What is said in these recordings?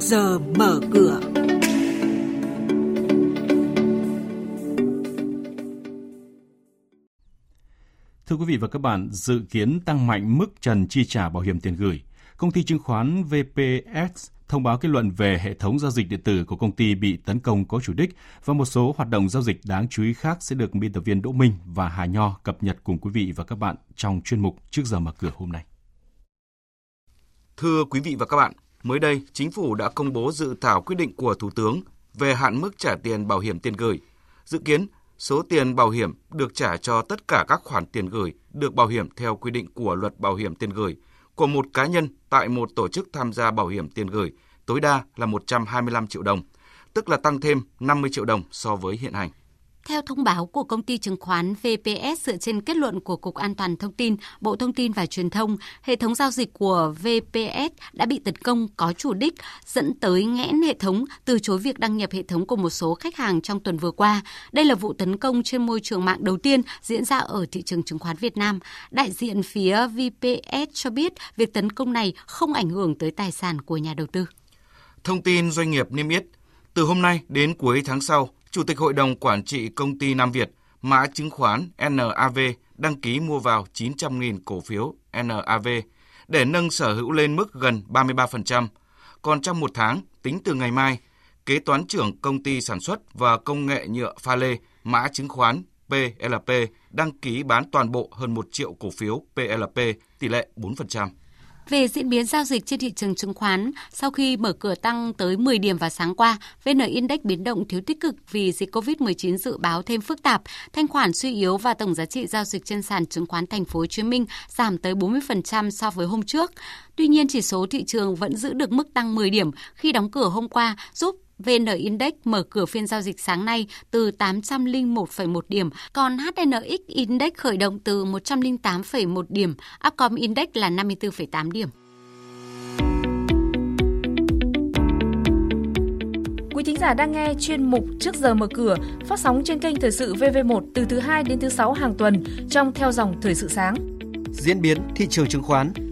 giờ mở cửa. Thưa quý vị và các bạn, dự kiến tăng mạnh mức trần chi trả bảo hiểm tiền gửi. Công ty chứng khoán VPS thông báo kết luận về hệ thống giao dịch điện tử của công ty bị tấn công có chủ đích và một số hoạt động giao dịch đáng chú ý khác sẽ được biên tập viên Đỗ Minh và Hà Nho cập nhật cùng quý vị và các bạn trong chuyên mục trước giờ mở cửa hôm nay. Thưa quý vị và các bạn, mới đây chính phủ đã công bố dự thảo quyết định của Thủ tướng về hạn mức trả tiền bảo hiểm tiền gửi. Dự kiến số tiền bảo hiểm được trả cho tất cả các khoản tiền gửi được bảo hiểm theo quy định của luật bảo hiểm tiền gửi của một cá nhân tại một tổ chức tham gia bảo hiểm tiền gửi tối đa là 125 triệu đồng, tức là tăng thêm 50 triệu đồng so với hiện hành. Theo thông báo của công ty chứng khoán VPS dựa trên kết luận của Cục An toàn Thông tin, Bộ Thông tin và Truyền thông, hệ thống giao dịch của VPS đã bị tấn công có chủ đích, dẫn tới nghẽn hệ thống, từ chối việc đăng nhập hệ thống của một số khách hàng trong tuần vừa qua. Đây là vụ tấn công trên môi trường mạng đầu tiên diễn ra ở thị trường chứng khoán Việt Nam. Đại diện phía VPS cho biết việc tấn công này không ảnh hưởng tới tài sản của nhà đầu tư. Thông tin doanh nghiệp niêm yết, từ hôm nay đến cuối tháng sau, Chủ tịch Hội đồng Quản trị Công ty Nam Việt, mã chứng khoán NAV đăng ký mua vào 900.000 cổ phiếu NAV để nâng sở hữu lên mức gần 33%. Còn trong một tháng, tính từ ngày mai, kế toán trưởng công ty sản xuất và công nghệ nhựa pha lê, mã chứng khoán PLP đăng ký bán toàn bộ hơn 1 triệu cổ phiếu PLP, tỷ lệ 4%. Về diễn biến giao dịch trên thị trường chứng khoán, sau khi mở cửa tăng tới 10 điểm vào sáng qua, VN Index biến động thiếu tích cực vì dịch COVID-19 dự báo thêm phức tạp, thanh khoản suy yếu và tổng giá trị giao dịch trên sàn chứng khoán thành phố Hồ Chí Minh giảm tới 40% so với hôm trước. Tuy nhiên, chỉ số thị trường vẫn giữ được mức tăng 10 điểm khi đóng cửa hôm qua, giúp VN Index mở cửa phiên giao dịch sáng nay từ 801,1 điểm, còn HNX Index khởi động từ 108,1 điểm, Upcom Index là 54,8 điểm. Quý thính giả đang nghe chuyên mục Trước giờ mở cửa phát sóng trên kênh Thời sự VV1 từ thứ 2 đến thứ 6 hàng tuần trong theo dòng Thời sự sáng. Diễn biến thị trường chứng khoán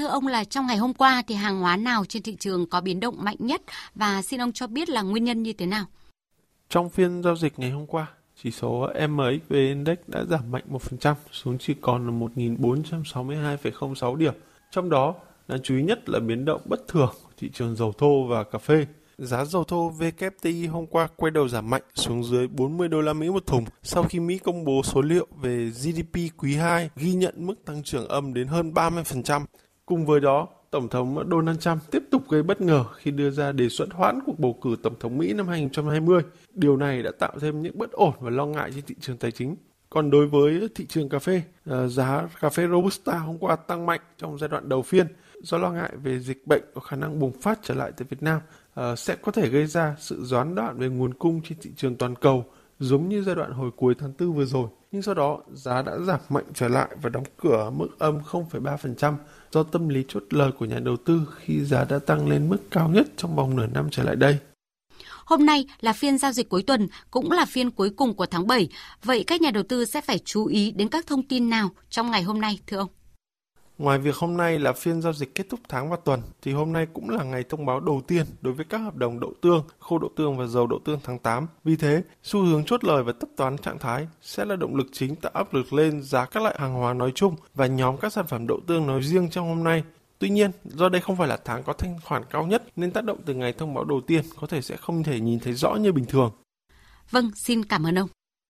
Thưa ông là trong ngày hôm qua thì hàng hóa nào trên thị trường có biến động mạnh nhất và xin ông cho biết là nguyên nhân như thế nào? Trong phiên giao dịch ngày hôm qua, chỉ số MXV Index đã giảm mạnh 1% xuống chỉ còn là 1.462,06 điểm. Trong đó, đáng chú ý nhất là biến động bất thường của thị trường dầu thô và cà phê. Giá dầu thô WTI hôm qua quay đầu giảm mạnh xuống dưới 40 đô la Mỹ một thùng sau khi Mỹ công bố số liệu về GDP quý 2 ghi nhận mức tăng trưởng âm đến hơn 30%. Cùng với đó, Tổng thống Donald Trump tiếp tục gây bất ngờ khi đưa ra đề xuất hoãn cuộc bầu cử Tổng thống Mỹ năm 2020. Điều này đã tạo thêm những bất ổn và lo ngại trên thị trường tài chính. Còn đối với thị trường cà phê, ờ, giá cà phê Robusta hôm qua tăng mạnh trong giai đoạn đầu phiên do lo ngại về dịch bệnh có khả năng bùng phát trở lại tại Việt Nam ờ, sẽ có thể gây ra sự gián đoạn về nguồn cung trên thị trường toàn cầu giống như giai đoạn hồi cuối tháng 4 vừa rồi. Nhưng sau đó giá đã giảm mạnh trở lại và đóng cửa mức âm 0,3% do tâm lý chốt lời của nhà đầu tư khi giá đã tăng lên mức cao nhất trong vòng nửa năm trở lại đây. Hôm nay là phiên giao dịch cuối tuần, cũng là phiên cuối cùng của tháng 7. Vậy các nhà đầu tư sẽ phải chú ý đến các thông tin nào trong ngày hôm nay thưa ông? Ngoài việc hôm nay là phiên giao dịch kết thúc tháng và tuần, thì hôm nay cũng là ngày thông báo đầu tiên đối với các hợp đồng đậu tương, khô đậu tương và dầu đậu tương tháng 8. Vì thế, xu hướng chốt lời và tất toán trạng thái sẽ là động lực chính tạo áp lực lên giá các loại hàng hóa nói chung và nhóm các sản phẩm đậu tương nói riêng trong hôm nay. Tuy nhiên, do đây không phải là tháng có thanh khoản cao nhất nên tác động từ ngày thông báo đầu tiên có thể sẽ không thể nhìn thấy rõ như bình thường. Vâng, xin cảm ơn ông.